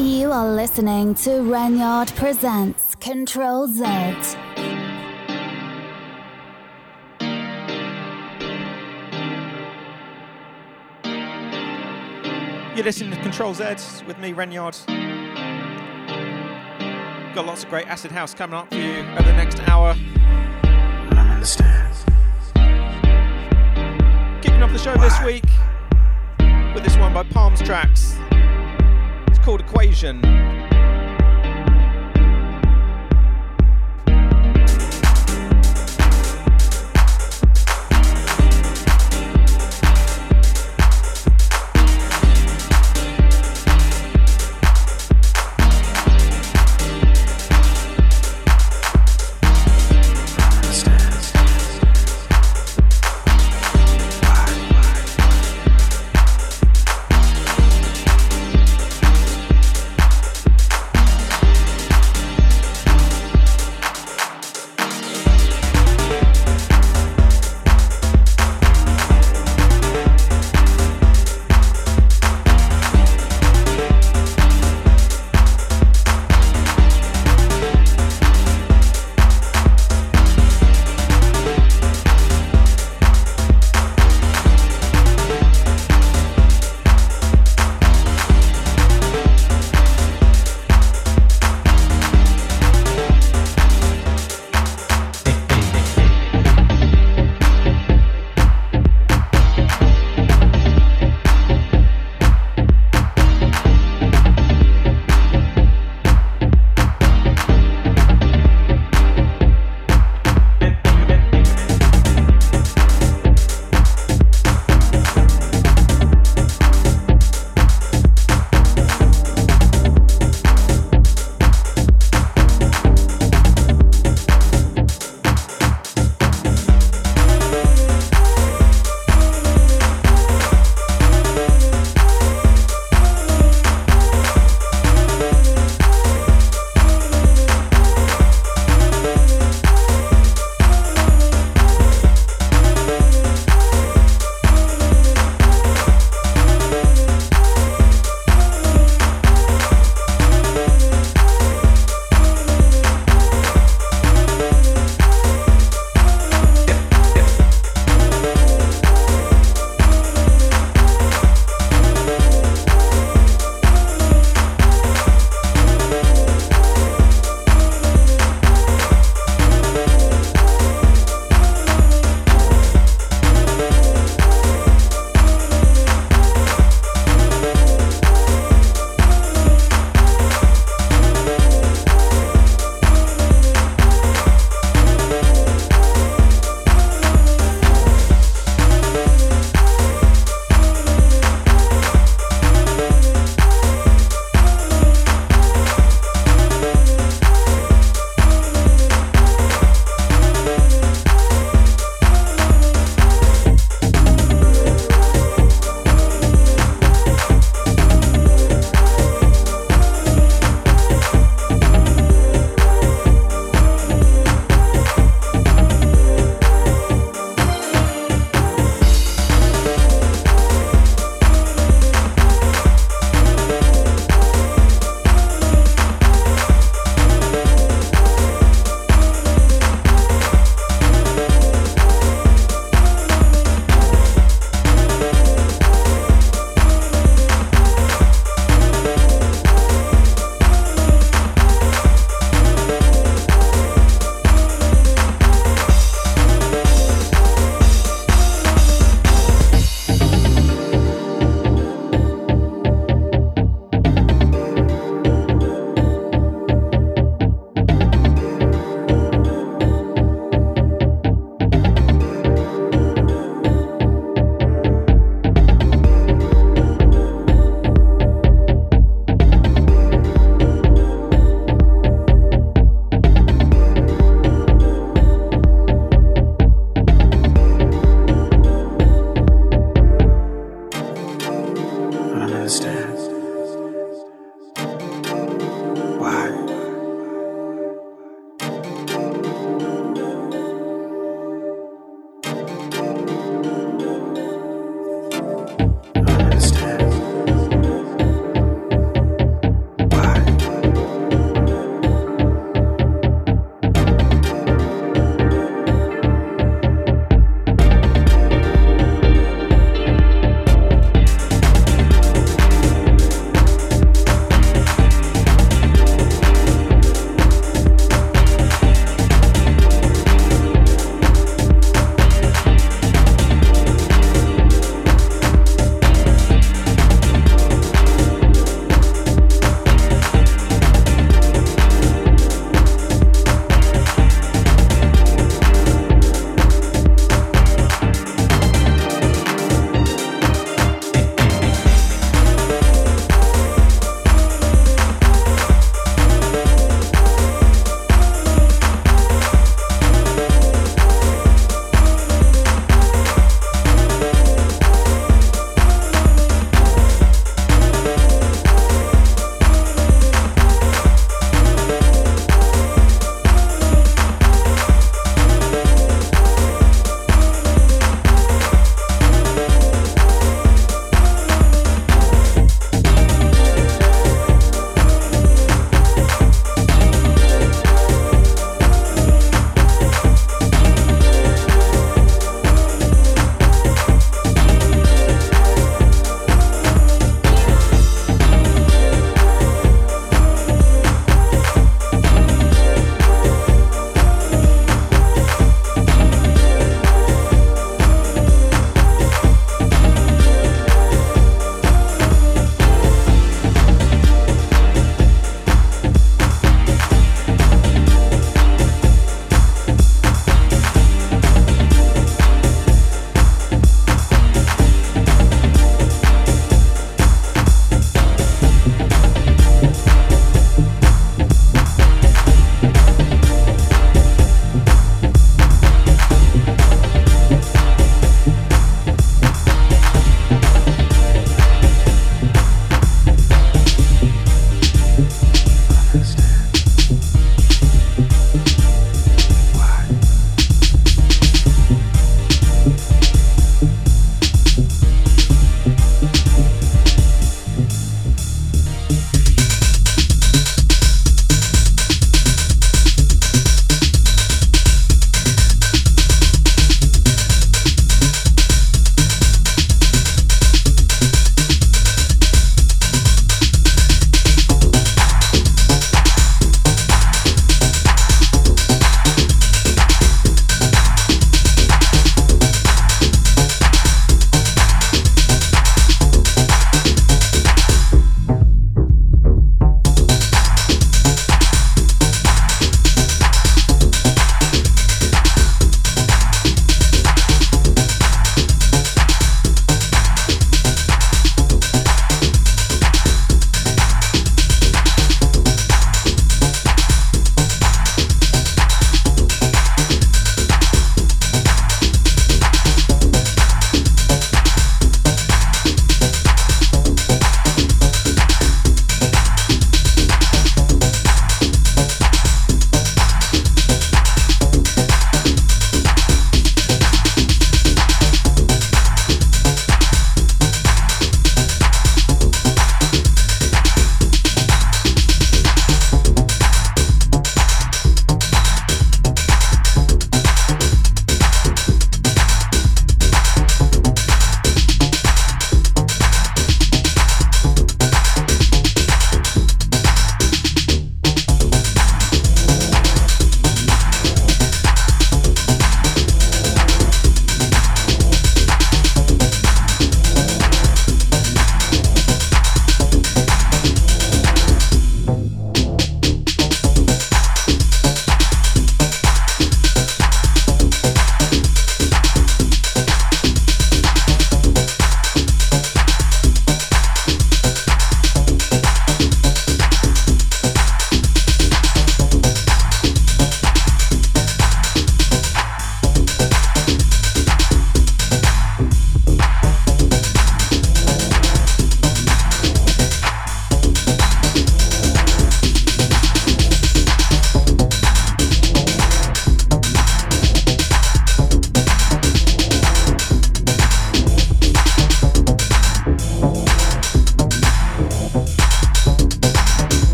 You are listening to Ranyard Presents Control Z. You're listening to Control Z with me, Renyard. Got lots of great acid house coming up for you over the next hour. I understand. Kicking off the show this week with this one by Palms Trax. Called Equation.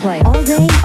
play all day.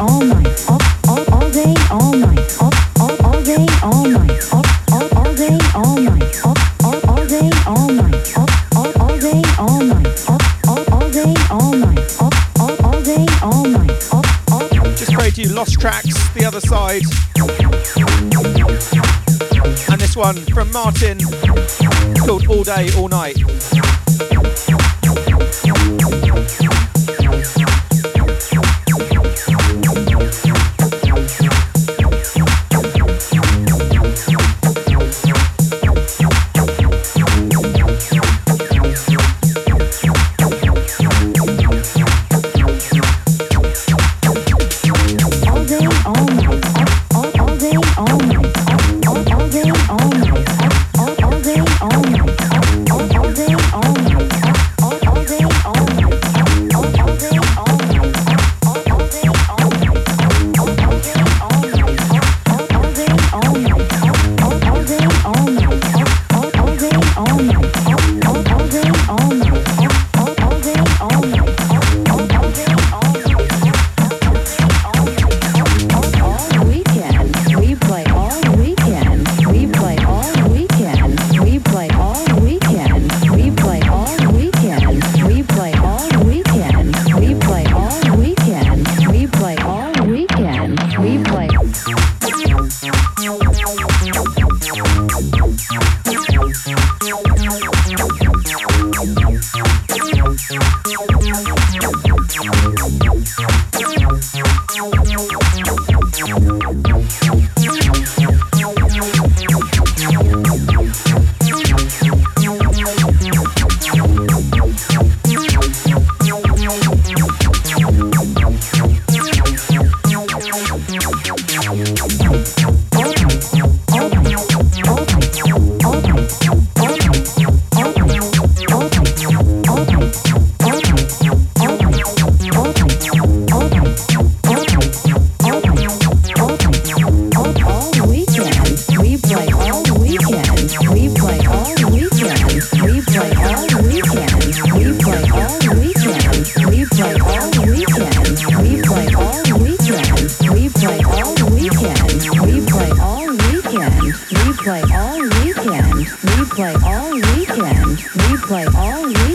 Play all weekend.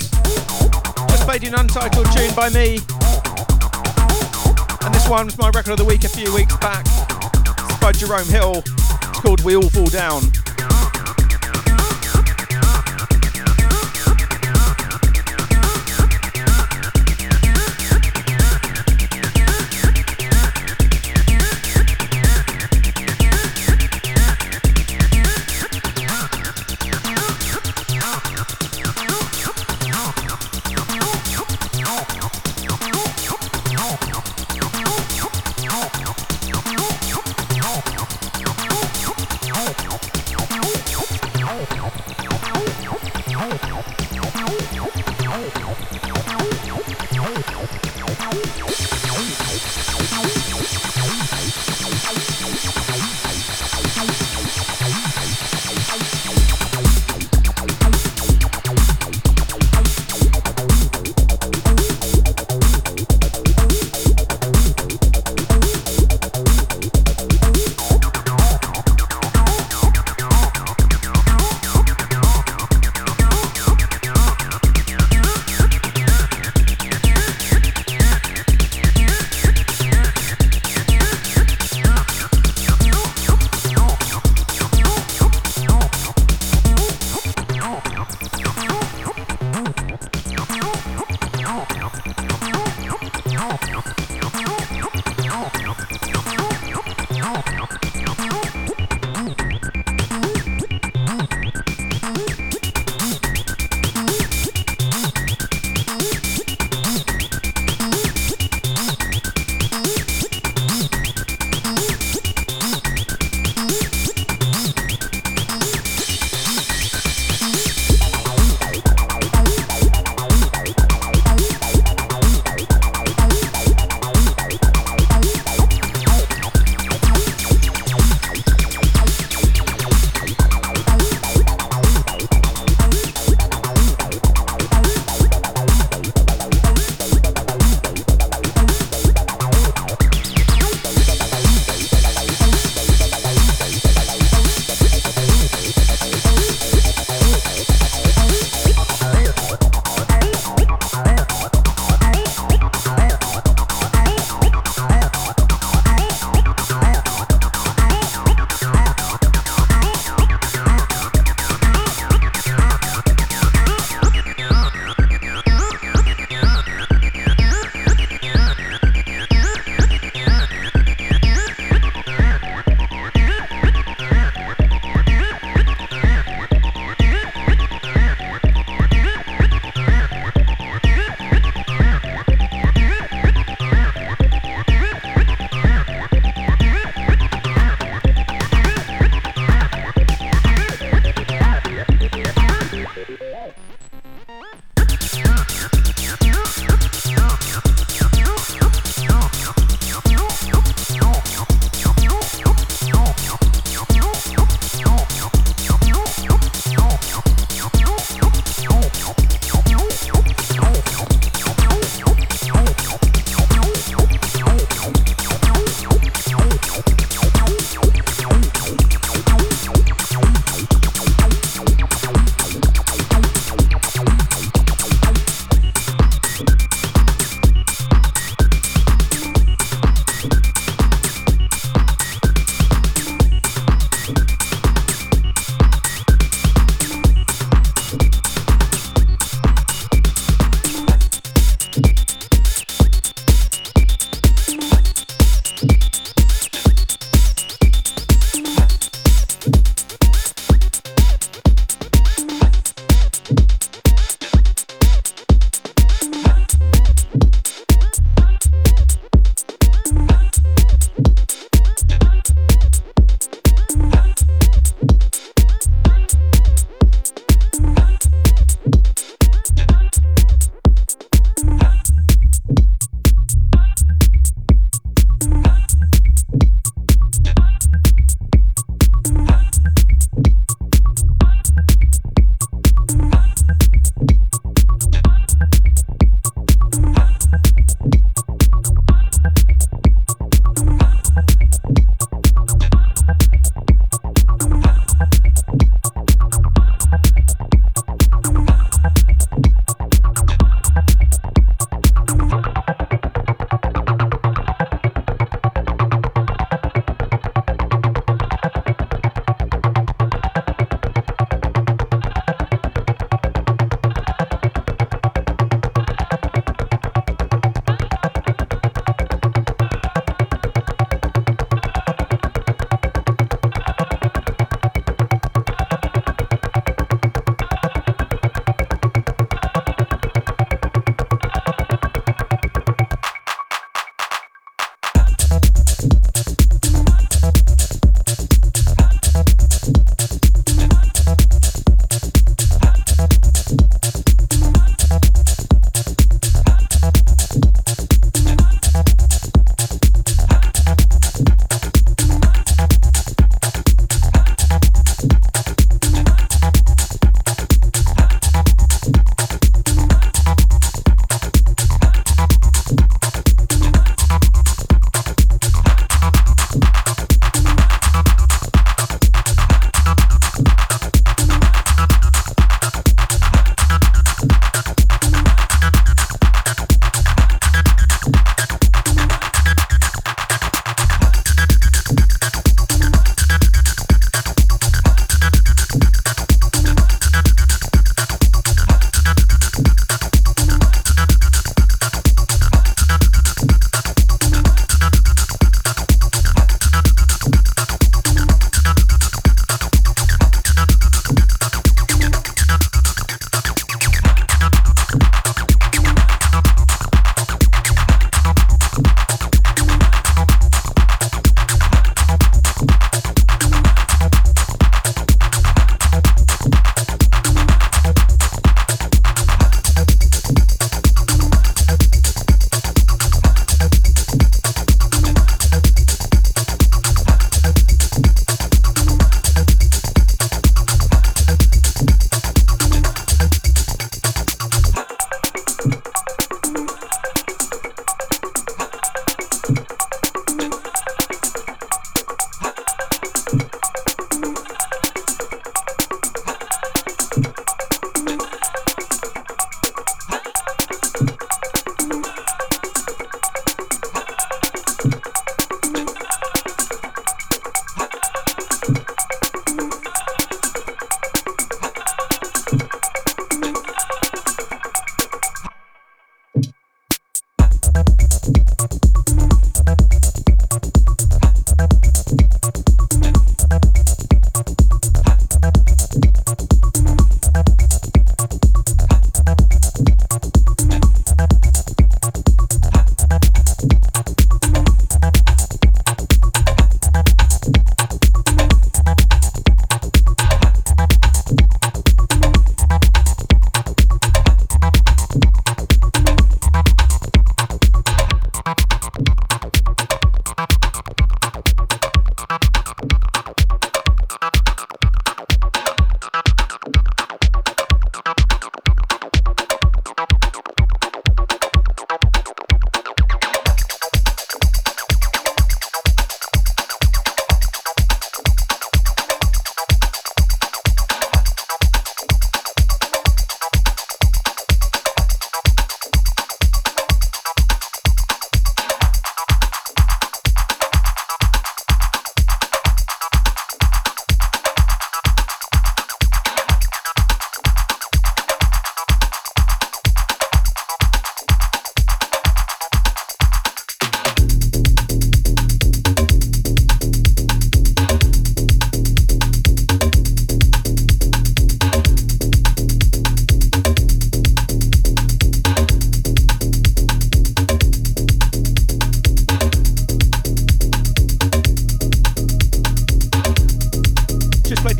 Just played an untitled tune by me. And this one was my record of the week a few weeks back. It's by Jerome Hill. It's called We All Fall Down.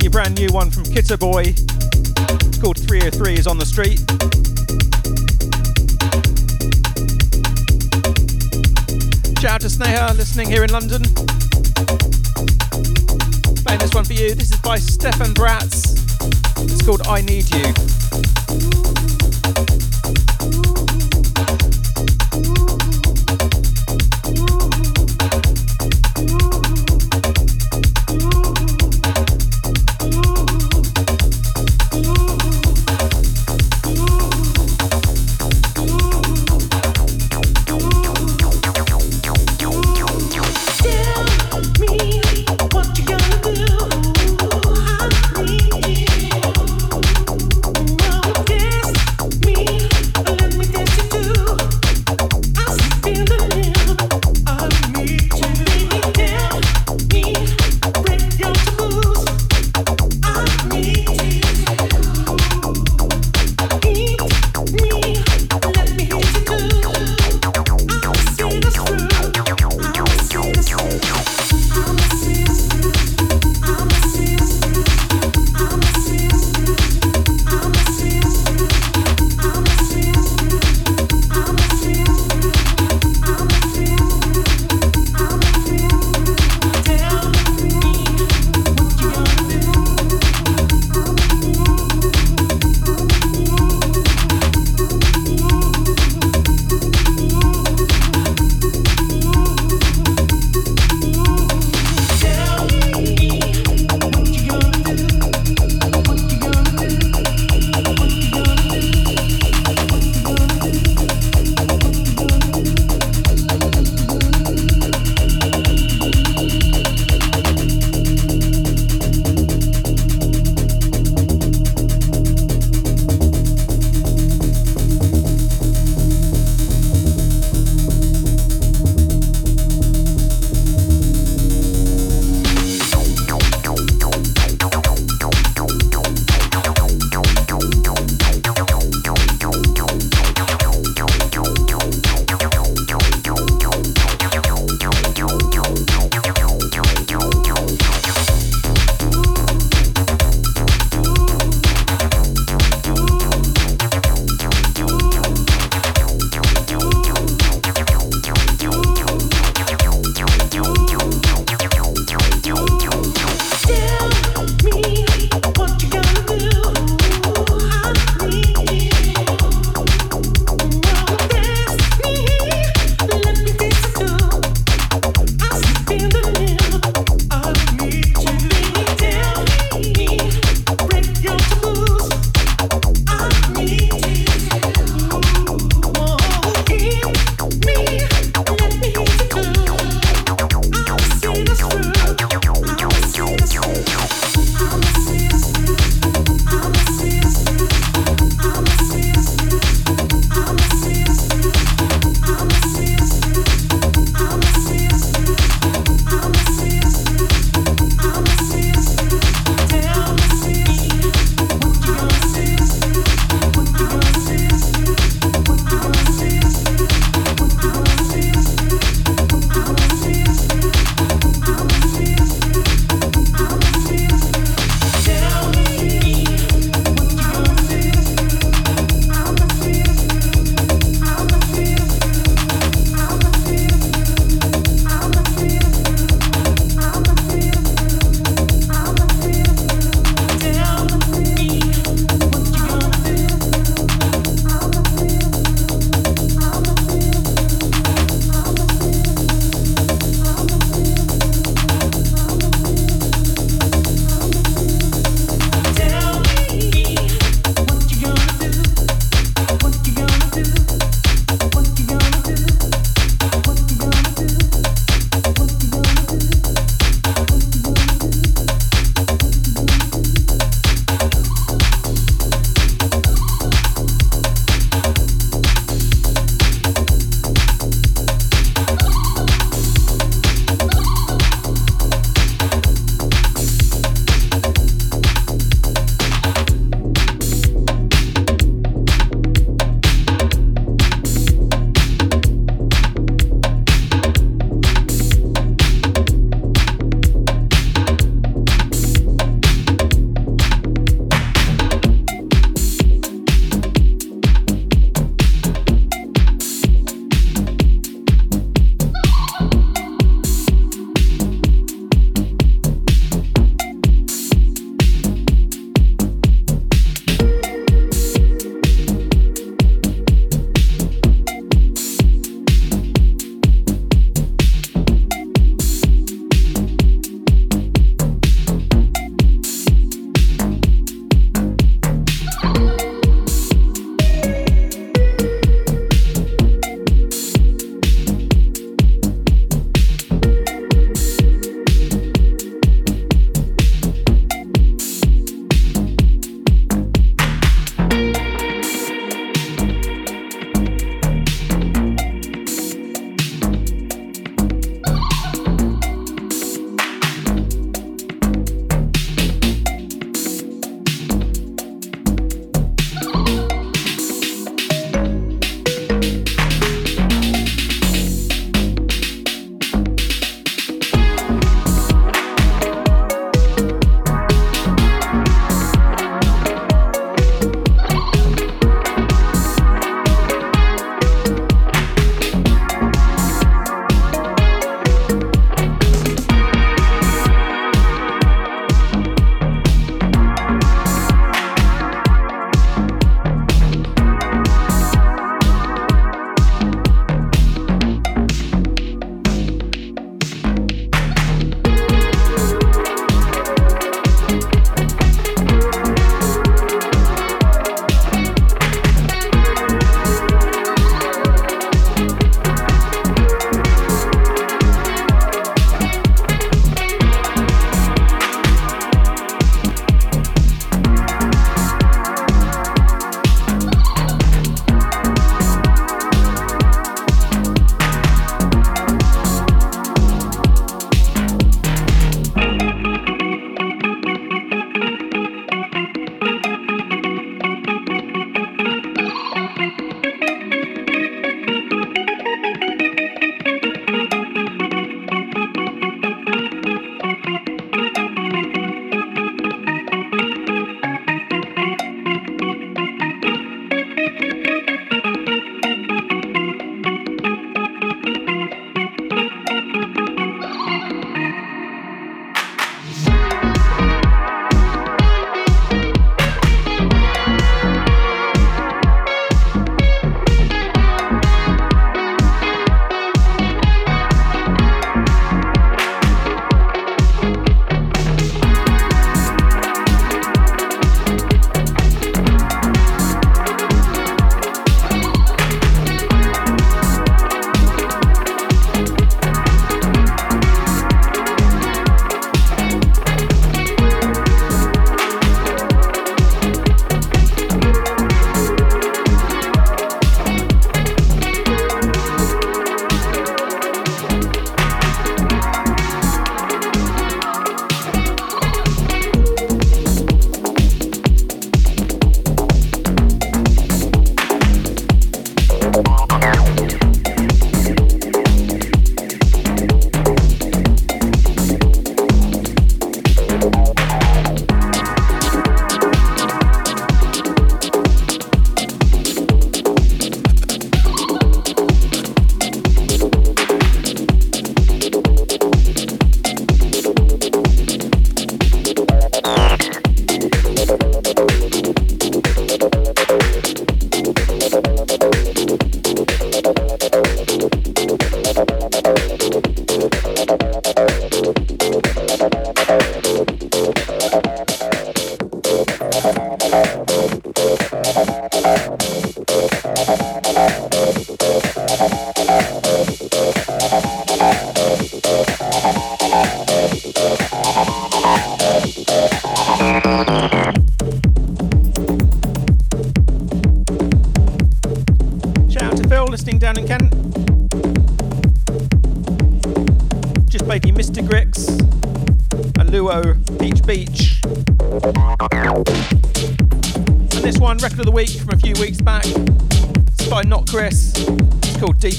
Your brand new one from Kitta Boy. It's called 303 is on the street. Shout out to Sneha listening here in London. Playing this one for you. This is by Stefan Bratz. It's called I Need You.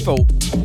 Break,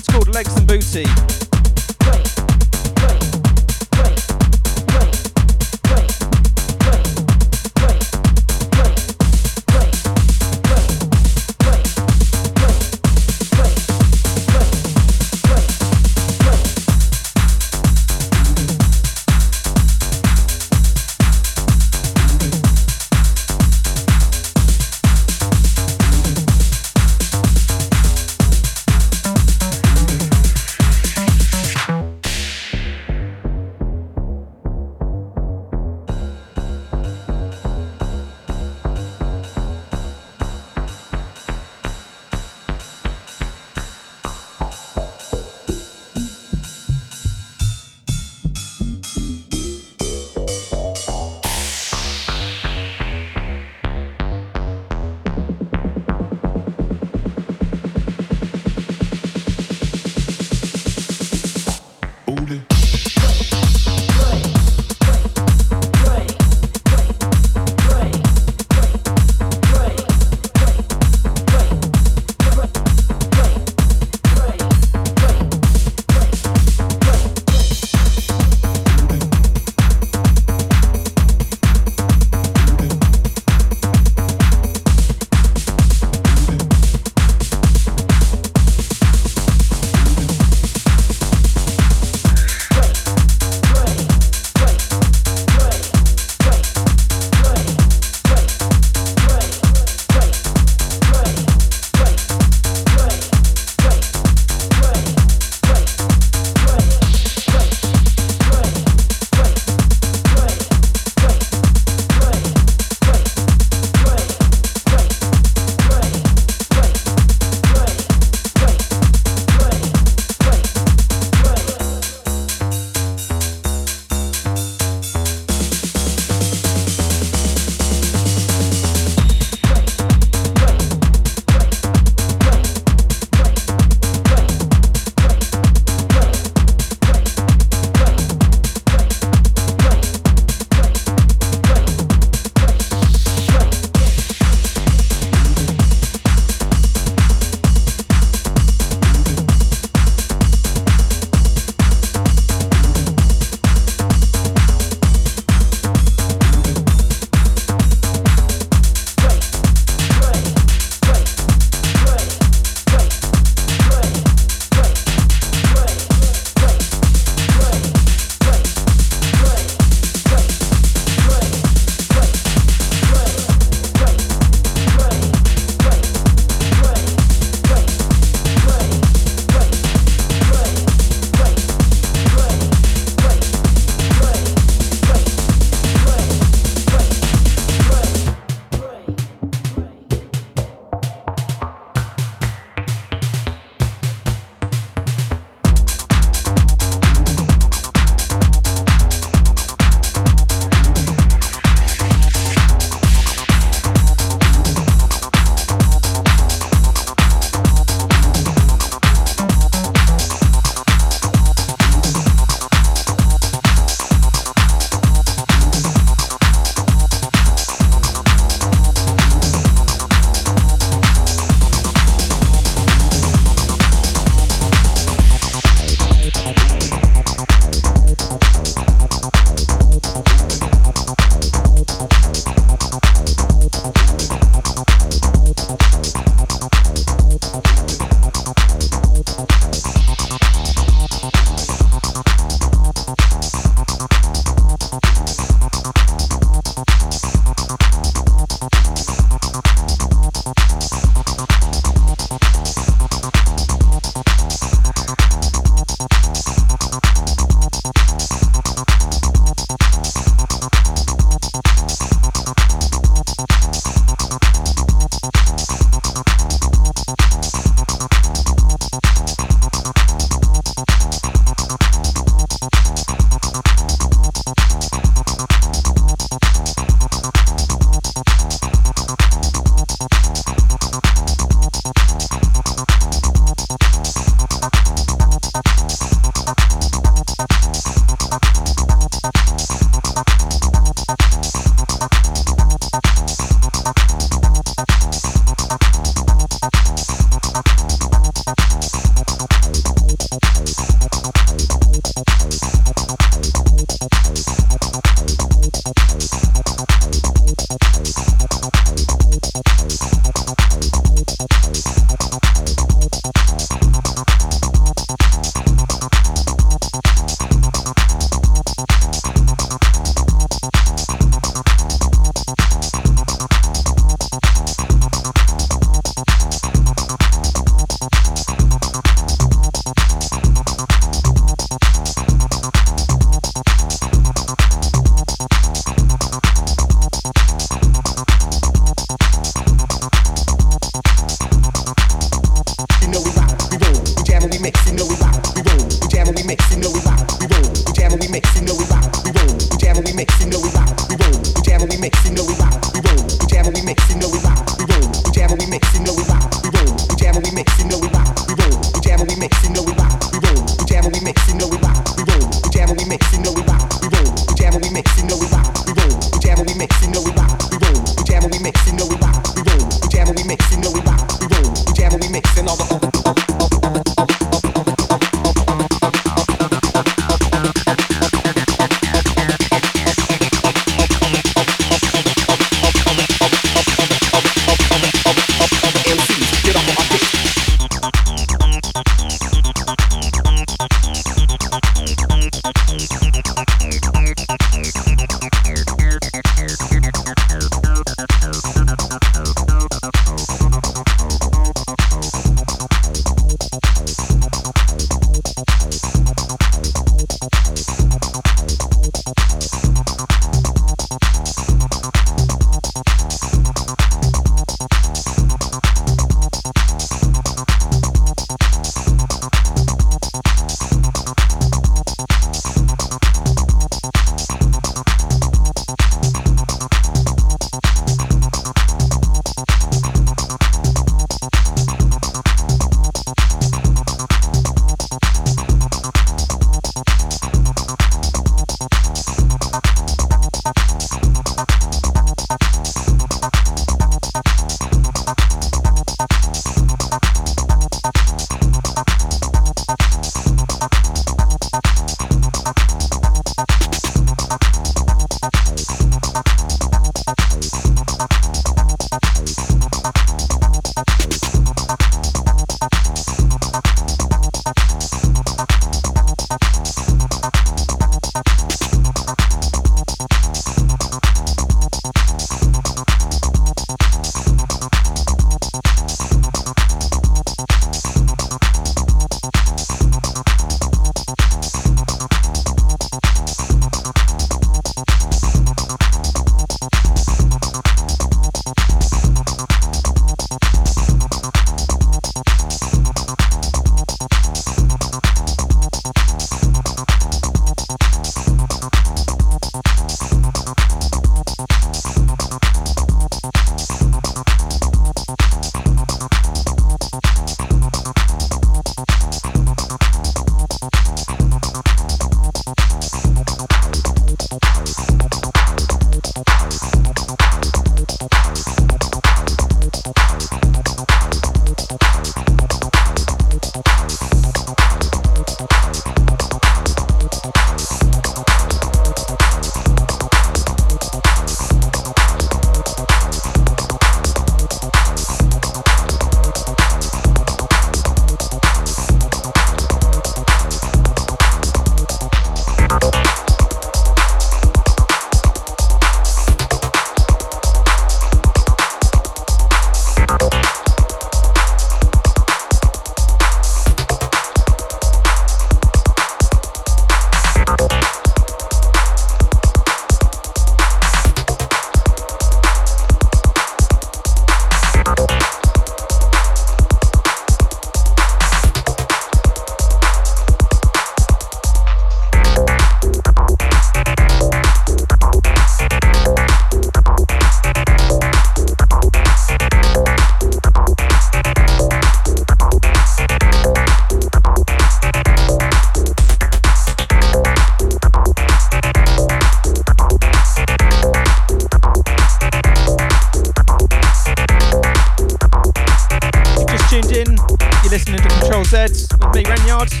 10 yards.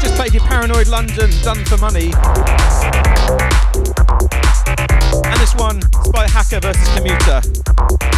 Just played your Paranoid London, Done for Money. And this one is by Hacker versus Commuter.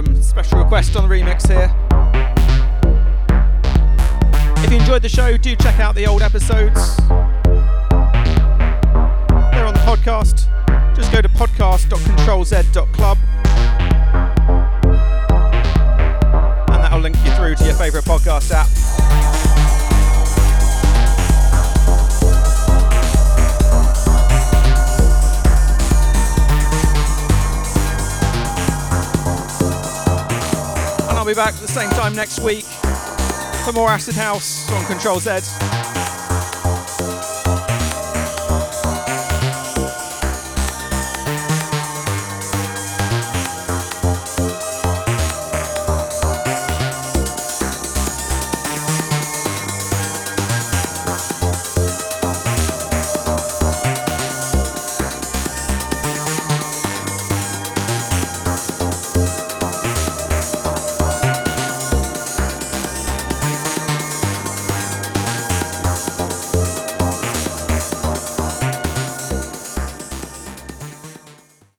Spectrum. Special request on the remix here. If you enjoyed the show, do check out the old episodes. Next week for more Acid House on Control Z.